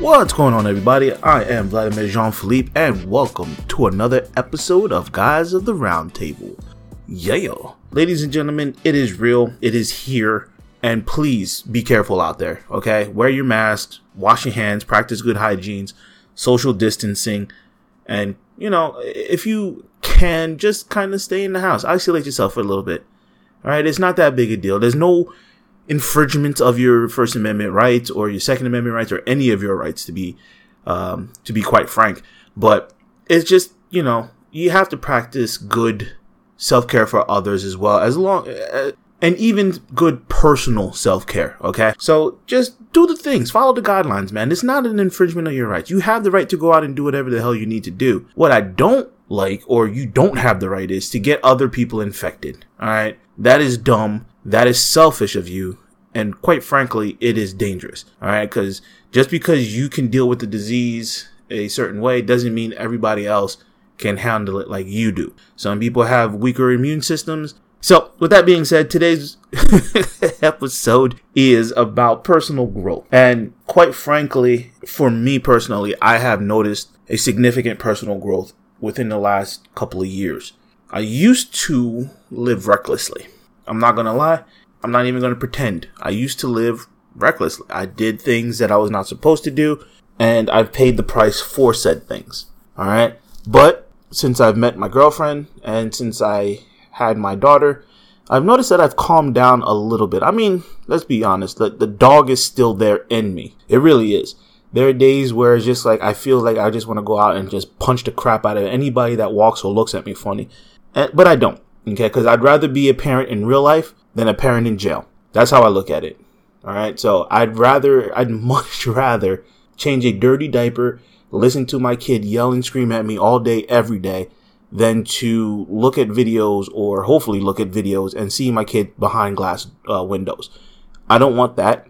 What's going on, everybody? I am Vladimir Jean Philippe, and welcome to another episode of Guys of the Round Table. Yeah, ladies and gentlemen, it is real, it is here, and please be careful out there, okay? Wear your mask, wash your hands, practice good hygiene, social distancing, and you know, if you can, just kind of stay in the house, isolate yourself for a little bit. All right, it's not that big a deal. There's no infringement of your First Amendment rights or your Second Amendment rights or any of your rights to be, um, to be quite frank. But it's just, you know, you have to practice good self care for others as well, as long, uh, and even good personal self care. Okay. So just do the things, follow the guidelines, man. It's not an infringement of your rights. You have the right to go out and do whatever the hell you need to do. What I don't like, or you don't have the right is to get other people infected. All right. That is dumb. That is selfish of you. And quite frankly, it is dangerous. All right. Cause just because you can deal with the disease a certain way doesn't mean everybody else can handle it like you do. Some people have weaker immune systems. So, with that being said, today's episode is about personal growth. And quite frankly, for me personally, I have noticed a significant personal growth within the last couple of years. I used to live recklessly. I'm not gonna lie. I'm not even gonna pretend. I used to live recklessly. I did things that I was not supposed to do, and I've paid the price for said things. Alright? But since I've met my girlfriend and since I had my daughter, I've noticed that I've calmed down a little bit. I mean, let's be honest, the, the dog is still there in me. It really is. There are days where it's just like I feel like I just want to go out and just punch the crap out of anybody that walks or looks at me funny. And, but I don't. Okay, because I'd rather be a parent in real life than a parent in jail. That's how I look at it. All right. So I'd rather, I'd much rather change a dirty diaper, listen to my kid yell and scream at me all day, every day, than to look at videos or hopefully look at videos and see my kid behind glass uh, windows. I don't want that.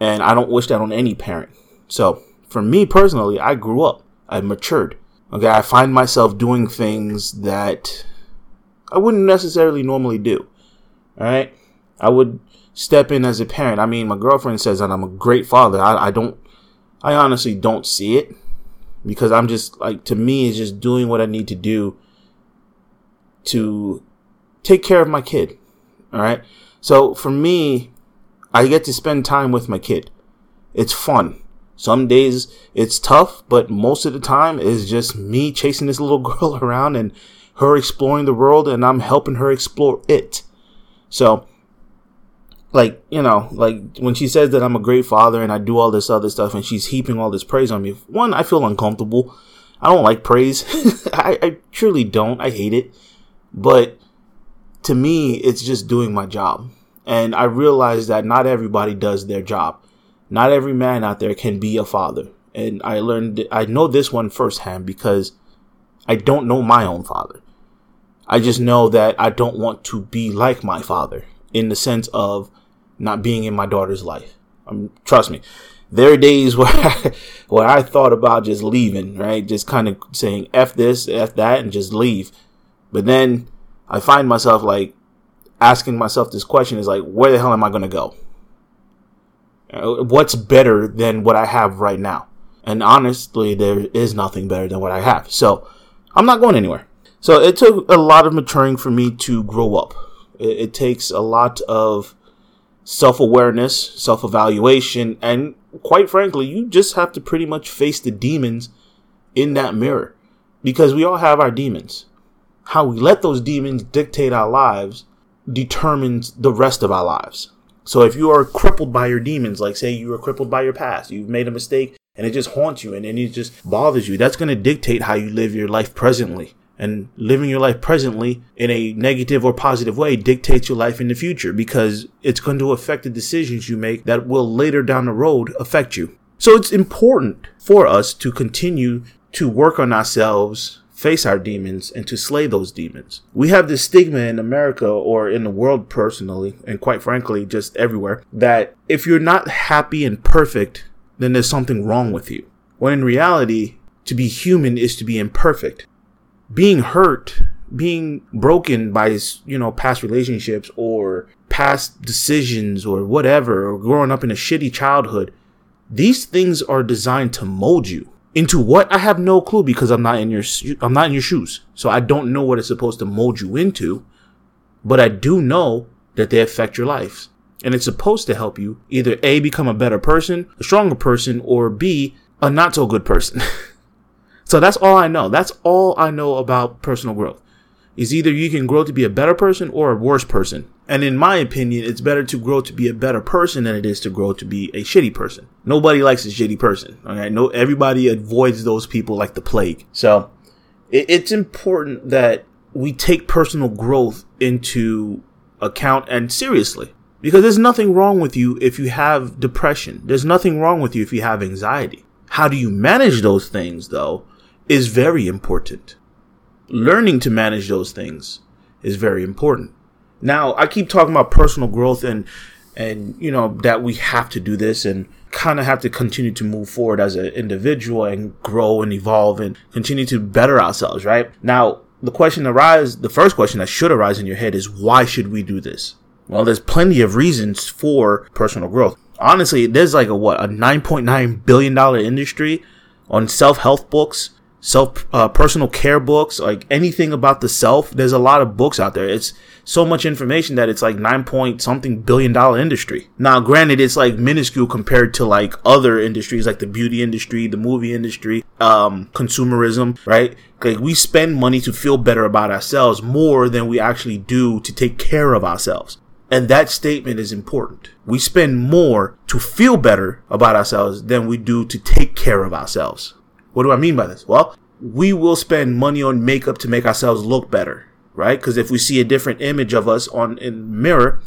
And I don't wish that on any parent. So for me personally, I grew up. I matured. Okay. I find myself doing things that I wouldn't necessarily normally do. All right. I would step in as a parent. I mean, my girlfriend says that I'm a great father. I, I don't, I honestly don't see it because I'm just like, to me, it's just doing what I need to do to take care of my kid. All right. So for me, I get to spend time with my kid. It's fun. Some days it's tough, but most of the time it's just me chasing this little girl around and her exploring the world and I'm helping her explore it. So, like, you know, like when she says that I'm a great father and I do all this other stuff and she's heaping all this praise on me, one, I feel uncomfortable. I don't like praise. I, I truly don't. I hate it. But to me, it's just doing my job. And I realize that not everybody does their job. Not every man out there can be a father. And I learned, I know this one firsthand because I don't know my own father. I just know that I don't want to be like my father in the sense of not being in my daughter's life. Um, trust me, there are days where I, where I thought about just leaving, right? Just kind of saying f this, f that, and just leave. But then I find myself like asking myself this question: is like, where the hell am I going to go? Uh, what's better than what I have right now? And honestly, there is nothing better than what I have. So I'm not going anywhere. So it took a lot of maturing for me to grow up. It, it takes a lot of self awareness, self evaluation, and quite frankly, you just have to pretty much face the demons in that mirror because we all have our demons. How we let those demons dictate our lives determines the rest of our lives. So if you are crippled by your demons, like say you are crippled by your past, you've made a mistake and it just haunts you and, then it just bothers you, that's going to dictate how you live your life presently and living your life presently in a negative or positive way dictates your life in the future because it's going to affect the decisions you make that will later down the road affect you. So it's important for us to continue to work on ourselves face our demons and to slay those demons. We have this stigma in America or in the world personally, and quite frankly, just everywhere, that if you're not happy and perfect, then there's something wrong with you. When in reality, to be human is to be imperfect. Being hurt, being broken by, you know, past relationships or past decisions or whatever, or growing up in a shitty childhood, these things are designed to mold you into what I have no clue because I'm not in your I'm not in your shoes. So I don't know what it's supposed to mold you into, but I do know that they affect your life. And it's supposed to help you either A become a better person, a stronger person, or B a not so good person. so that's all I know. That's all I know about personal growth. Is either you can grow to be a better person or a worse person. And in my opinion, it's better to grow to be a better person than it is to grow to be a shitty person. Nobody likes a shitty person. Okay. No, everybody avoids those people like the plague. So it, it's important that we take personal growth into account and seriously. Because there's nothing wrong with you if you have depression. There's nothing wrong with you if you have anxiety. How do you manage those things though is very important. Learning to manage those things is very important. Now, I keep talking about personal growth and and you know that we have to do this and kind of have to continue to move forward as an individual and grow and evolve and continue to better ourselves, right? Now, the question arises, the first question that should arise in your head is why should we do this? Well, there's plenty of reasons for personal growth. Honestly, there's like a what, a 9.9 billion dollar industry on self-help books self uh, personal care books like anything about the self there's a lot of books out there it's so much information that it's like nine point something billion dollar industry now granted it's like minuscule compared to like other industries like the beauty industry the movie industry um consumerism right like we spend money to feel better about ourselves more than we actually do to take care of ourselves and that statement is important. We spend more to feel better about ourselves than we do to take care of ourselves. What do I mean by this? Well, we will spend money on makeup to make ourselves look better, right? Because if we see a different image of us on in mirror,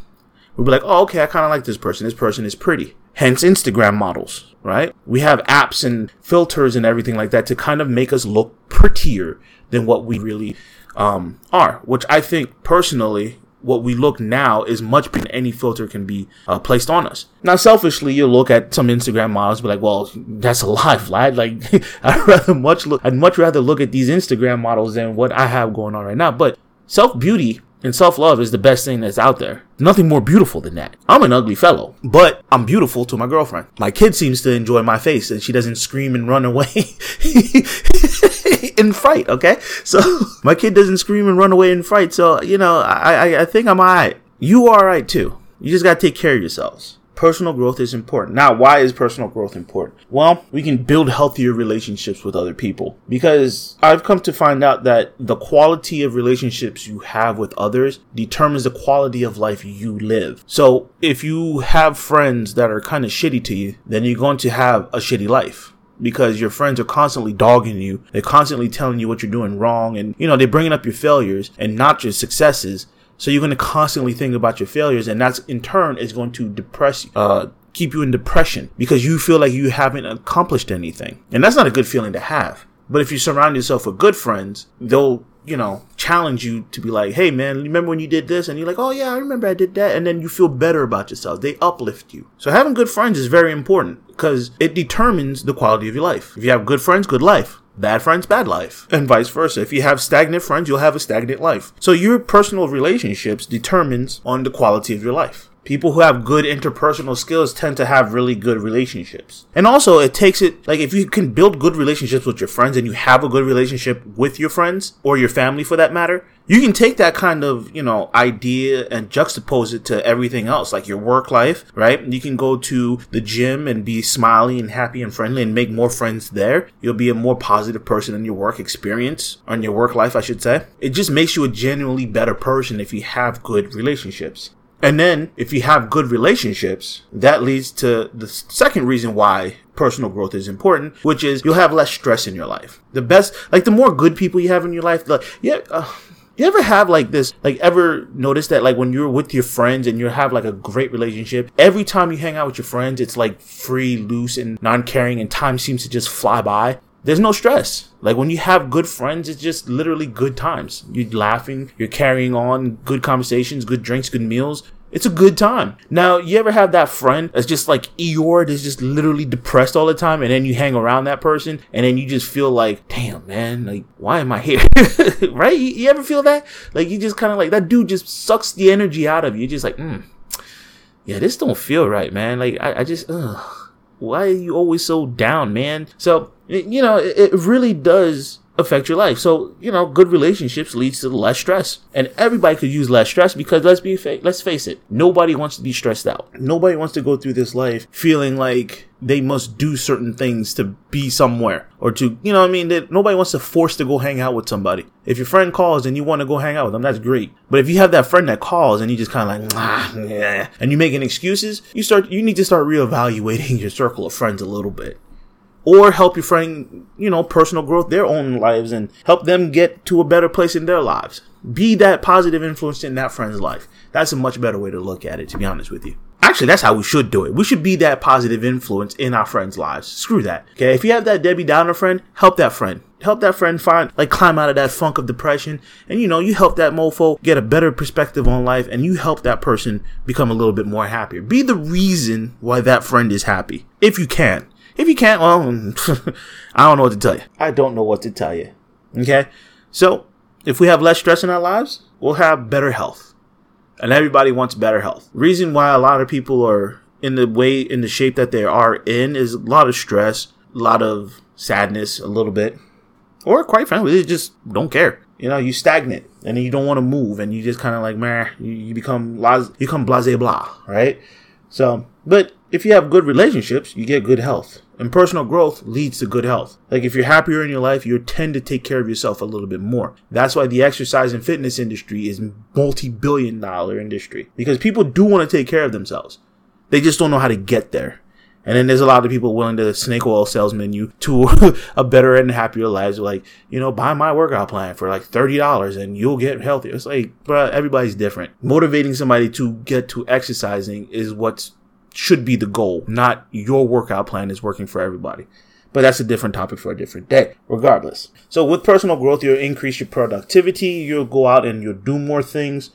we'll be like, oh, okay, I kind of like this person. This person is pretty. Hence Instagram models, right? We have apps and filters and everything like that to kind of make us look prettier than what we really um, are, which I think personally what we look now is much better than any filter can be uh, placed on us. Now, selfishly, you look at some Instagram models, be like, "Well, that's a lie, Vlad. Like, I'd rather much look. I'd much rather look at these Instagram models than what I have going on right now." But self beauty and self love is the best thing that's out there. Nothing more beautiful than that. I'm an ugly fellow, but I'm beautiful to my girlfriend. My kid seems to enjoy my face and she doesn't scream and run away in fright, okay? So my kid doesn't scream and run away in fright. So, you know, I, I, I think I'm alright. You are alright too. You just gotta take care of yourselves personal growth is important. Now, why is personal growth important? Well, we can build healthier relationships with other people because I've come to find out that the quality of relationships you have with others determines the quality of life you live. So if you have friends that are kind of shitty to you, then you're going to have a shitty life because your friends are constantly dogging you. They're constantly telling you what you're doing wrong and, you know, they're bringing up your failures and not your successes. So you're going to constantly think about your failures, and that's in turn is going to depress, uh, keep you in depression because you feel like you haven't accomplished anything, and that's not a good feeling to have. But if you surround yourself with good friends, they'll you know, challenge you to be like, hey man, remember when you did this? And you're like, oh yeah, I remember I did that. And then you feel better about yourself. They uplift you. So having good friends is very important because it determines the quality of your life. If you have good friends, good life. Bad friends, bad life. And vice versa. If you have stagnant friends, you'll have a stagnant life. So your personal relationships determines on the quality of your life. People who have good interpersonal skills tend to have really good relationships. And also, it takes it, like, if you can build good relationships with your friends and you have a good relationship with your friends or your family for that matter, you can take that kind of, you know, idea and juxtapose it to everything else, like your work life, right? You can go to the gym and be smiley and happy and friendly and make more friends there. You'll be a more positive person in your work experience, on your work life, I should say. It just makes you a genuinely better person if you have good relationships. And then if you have good relationships, that leads to the second reason why personal growth is important, which is you'll have less stress in your life. The best, like the more good people you have in your life, like, yeah, uh, you ever have like this, like ever notice that like when you're with your friends and you have like a great relationship, every time you hang out with your friends, it's like free, loose, and non-caring and time seems to just fly by there's no stress. Like when you have good friends, it's just literally good times. You're laughing, you're carrying on, good conversations, good drinks, good meals. It's a good time. Now, you ever have that friend that's just like Eeyore, that's just literally depressed all the time, and then you hang around that person, and then you just feel like, damn, man, like, why am I here? right? You, you, ever feel that? Like, you just kind of like, that dude just sucks the energy out of you. You're just like, hmm, yeah, this don't feel right, man. Like, I, I just, ugh, why are you always so down, man? So, you know, it, really does affect your life. So, you know, good relationships leads to less stress. And everybody could use less stress because let's be fa- let's face it, nobody wants to be stressed out. Nobody wants to go through this life feeling like they must do certain things to be somewhere or to, you know I mean? That nobody wants to force to go hang out with somebody. If your friend calls and you want to go hang out with them, that's great. But if you have that friend that calls and you just kind of like, ah, yeah, and you making excuses, you start, you need to start reevaluating your circle of friends a little bit or help your friend, you know, personal growth, their own lives, and help them get to a better place in their lives. Be that positive influence in that friend's life. That's a much better way to look at it, to be honest with you. Actually, that's how we should do it. We should be that positive influence in our friends' lives. Screw that. Okay. If you have that Debbie Downer friend, help that friend. Help that friend find, like, climb out of that funk of depression. And, you know, you help that mofo get a better perspective on life and you help that person become a little bit more happier. Be the reason why that friend is happy. If you can. If you can't, well, I don't know what to tell you. I don't know what to tell you. Okay? So, if we have less stress in our lives, we'll have better health. And everybody wants better health. Reason why a lot of people are in the way, in the shape that they are in is a lot of stress, a lot of sadness, a little bit. Or quite frankly, they just don't care. You know, you stagnant and you don't want to move and you just kind of like, man, you, you become, you become blase blah, right? So, but if you have good relationships, you get good health. And personal growth leads to good health. Like if you're happier in your life, you tend to take care of yourself a little bit more. That's why the exercise and fitness industry is multi-billion dollar industry because people do want to take care of themselves. They just don't know how to get there. And then there's a lot of people willing to snake oil salesman you to a better and happier lives. Like, you know, buy my workout plan for like $30 and you'll get healthier. It's like, bro, everybody's different. Motivating somebody to get to exercising is what's should be the goal, not your workout plan is working for everybody. But that's a different topic for a different day, regardless. So with personal growth, you'll increase your productivity, you'll go out and you'll do more things,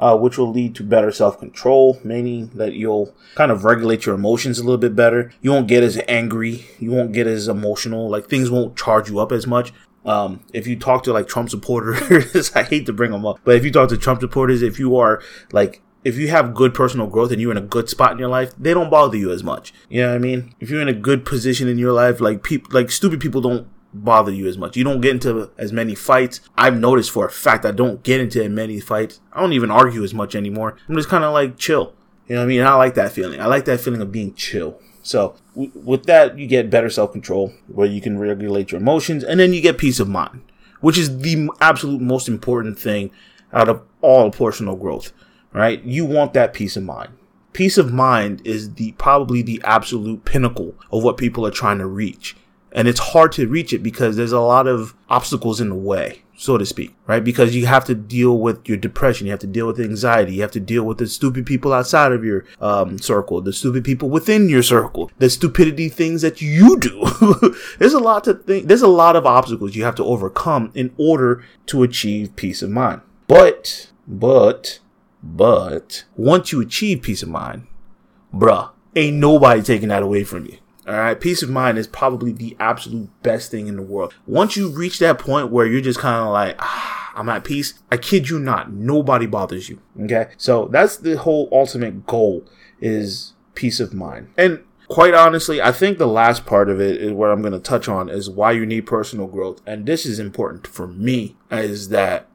uh, which will lead to better self-control, meaning that you'll kind of regulate your emotions a little bit better. You won't get as angry, you won't get as emotional, like things won't charge you up as much. Um, if you talk to like Trump supporters, I hate to bring them up, but if you talk to Trump supporters, if you are like if you have good personal growth and you're in a good spot in your life, they don't bother you as much. You know what I mean? If you're in a good position in your life, like people, like stupid people don't bother you as much. You don't get into as many fights. I've noticed for a fact I don't get into many fights. I don't even argue as much anymore. I'm just kind of like chill. You know what I mean? I like that feeling. I like that feeling of being chill. So w- with that, you get better self control where you can regulate your emotions and then you get peace of mind, which is the absolute most important thing out of all personal growth right? You want that peace of mind. Peace of mind is the probably the absolute pinnacle of what people are trying to reach. And it's hard to reach it because there's a lot of obstacles in the way, so to speak, right? Because you have to deal with your depression, you have to deal with anxiety, you have to deal with the stupid people outside of your um, circle, the stupid people within your circle, the stupidity things that you do. there's a lot to think. There's a lot of obstacles you have to overcome in order to achieve peace of mind. But, but but once you achieve peace of mind, bruh, ain't nobody taking that away from you. All right. Peace of mind is probably the absolute best thing in the world. Once you reach that point where you're just kind of like, ah, I'm at peace. I kid you not. Nobody bothers you. Okay. So that's the whole ultimate goal is peace of mind. And quite honestly, I think the last part of it is what I'm going to touch on is why you need personal growth. And this is important for me is that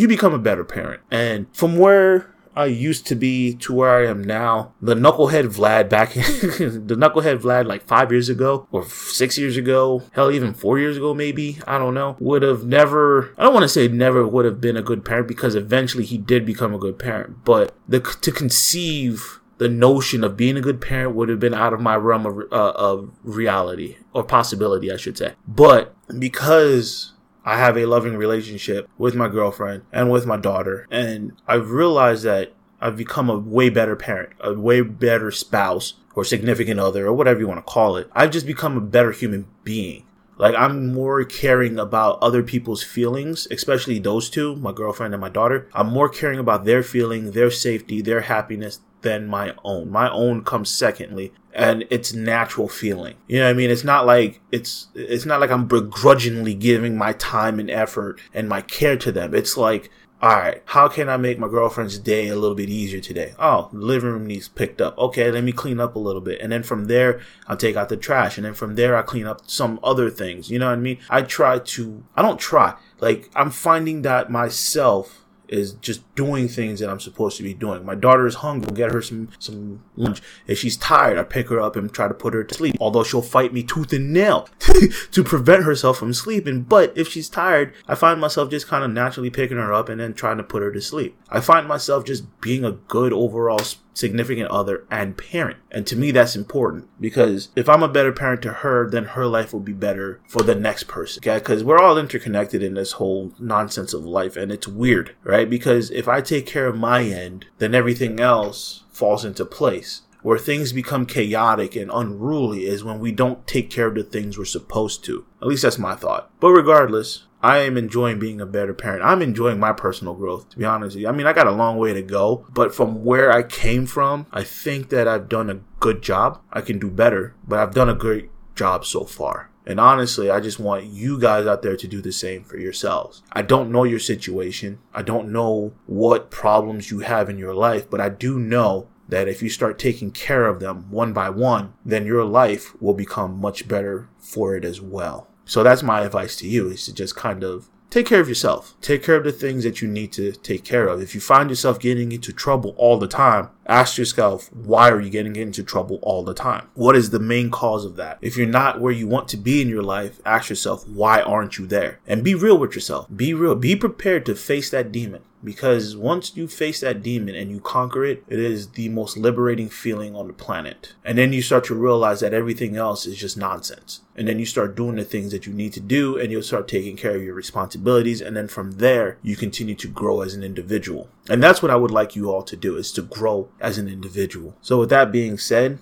you become a better parent. And from where I used to be to where I am now, the knucklehead Vlad back, the knucklehead Vlad like five years ago or six years ago, hell, even four years ago, maybe, I don't know, would have never, I don't want to say never would have been a good parent because eventually he did become a good parent, but the, to conceive the notion of being a good parent would have been out of my realm of, uh, of reality or possibility, I should say. But because I have a loving relationship with my girlfriend and with my daughter. And I've realized that I've become a way better parent, a way better spouse or significant other or whatever you want to call it. I've just become a better human being. Like I'm more caring about other people's feelings, especially those two, my girlfriend and my daughter. I'm more caring about their feeling, their safety, their happiness than my own. My own comes secondly and it's natural feeling. You know what I mean? It's not like it's it's not like I'm begrudgingly giving my time and effort and my care to them. It's like all right, how can I make my girlfriend's day a little bit easier today? Oh, the living room needs picked up. Okay, let me clean up a little bit. And then from there, I'll take out the trash. And then from there, I clean up some other things. You know what I mean? I try to, I don't try. Like, I'm finding that myself is just doing things that I'm supposed to be doing. My daughter is hungry, get her some some lunch. If she's tired, I pick her up and try to put her to sleep. Although she'll fight me tooth and nail to prevent herself from sleeping. But if she's tired, I find myself just kind of naturally picking her up and then trying to put her to sleep. I find myself just being a good overall significant other and parent. And to me, that's important because if I'm a better parent to her, then her life will be better for the next person. Okay. Cause we're all interconnected in this whole nonsense of life and it's weird, right? Because if I take care of my end, then everything else falls into place where things become chaotic and unruly is when we don't take care of the things we're supposed to. At least that's my thought. But regardless, I am enjoying being a better parent. I'm enjoying my personal growth, to be honest with you. I mean, I got a long way to go, but from where I came from, I think that I've done a good job. I can do better, but I've done a great job so far. And honestly, I just want you guys out there to do the same for yourselves. I don't know your situation. I don't know what problems you have in your life, but I do know that if you start taking care of them one by one, then your life will become much better for it as well. So that's my advice to you is to just kind of take care of yourself. Take care of the things that you need to take care of. If you find yourself getting into trouble all the time, ask yourself, why are you getting into trouble all the time? What is the main cause of that? If you're not where you want to be in your life, ask yourself, why aren't you there? And be real with yourself. Be real. Be prepared to face that demon because once you face that demon and you conquer it, it is the most liberating feeling on the planet. And then you start to realize that everything else is just nonsense. And then you start doing the things that you need to do and you'll start taking care of your responsibilities. And then from there, you continue to grow as an individual. And that's what I would like you all to do is to grow as an individual. So with that being said,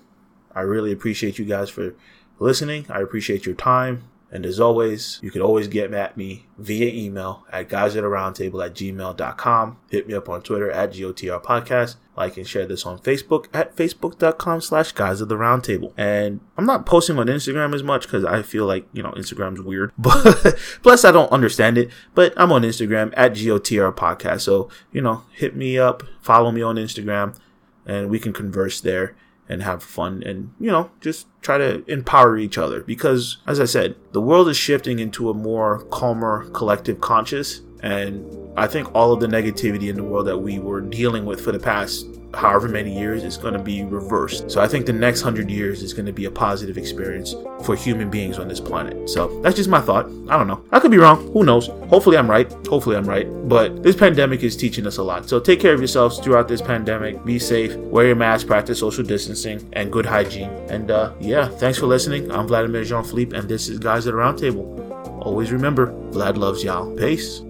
I really appreciate you guys for listening. I appreciate your time. And as always, you can always get at me via email at guys at roundtable at gmail.com. Hit me up on Twitter at GOTR podcast. Like and share this on Facebook at facebook.com slash guys of the roundtable. And I'm not posting on Instagram as much because I feel like, you know, Instagram's weird. But plus I don't understand it. But I'm on Instagram at GOTR podcast. So, you know, hit me up, follow me on Instagram, and we can converse there and have fun and, you know, just try to empower each other. Because, as I said, the world is shifting into a more calmer, collective conscious. And I think all of the negativity in the world that we were dealing with for the past however many years is going to be reversed. So I think the next hundred years is going to be a positive experience for human beings on this planet. So that's just my thought. I don't know. I could be wrong. Who knows? Hopefully I'm right. Hopefully I'm right. But this pandemic is teaching us a lot. So take care of yourselves throughout this pandemic. Be safe. Wear your mask. Practice social distancing and good hygiene. And uh, yeah, thanks for listening. I'm Vladimir Jean Philippe, and this is Guys at the Roundtable. Always remember, Vlad loves y'all. Peace.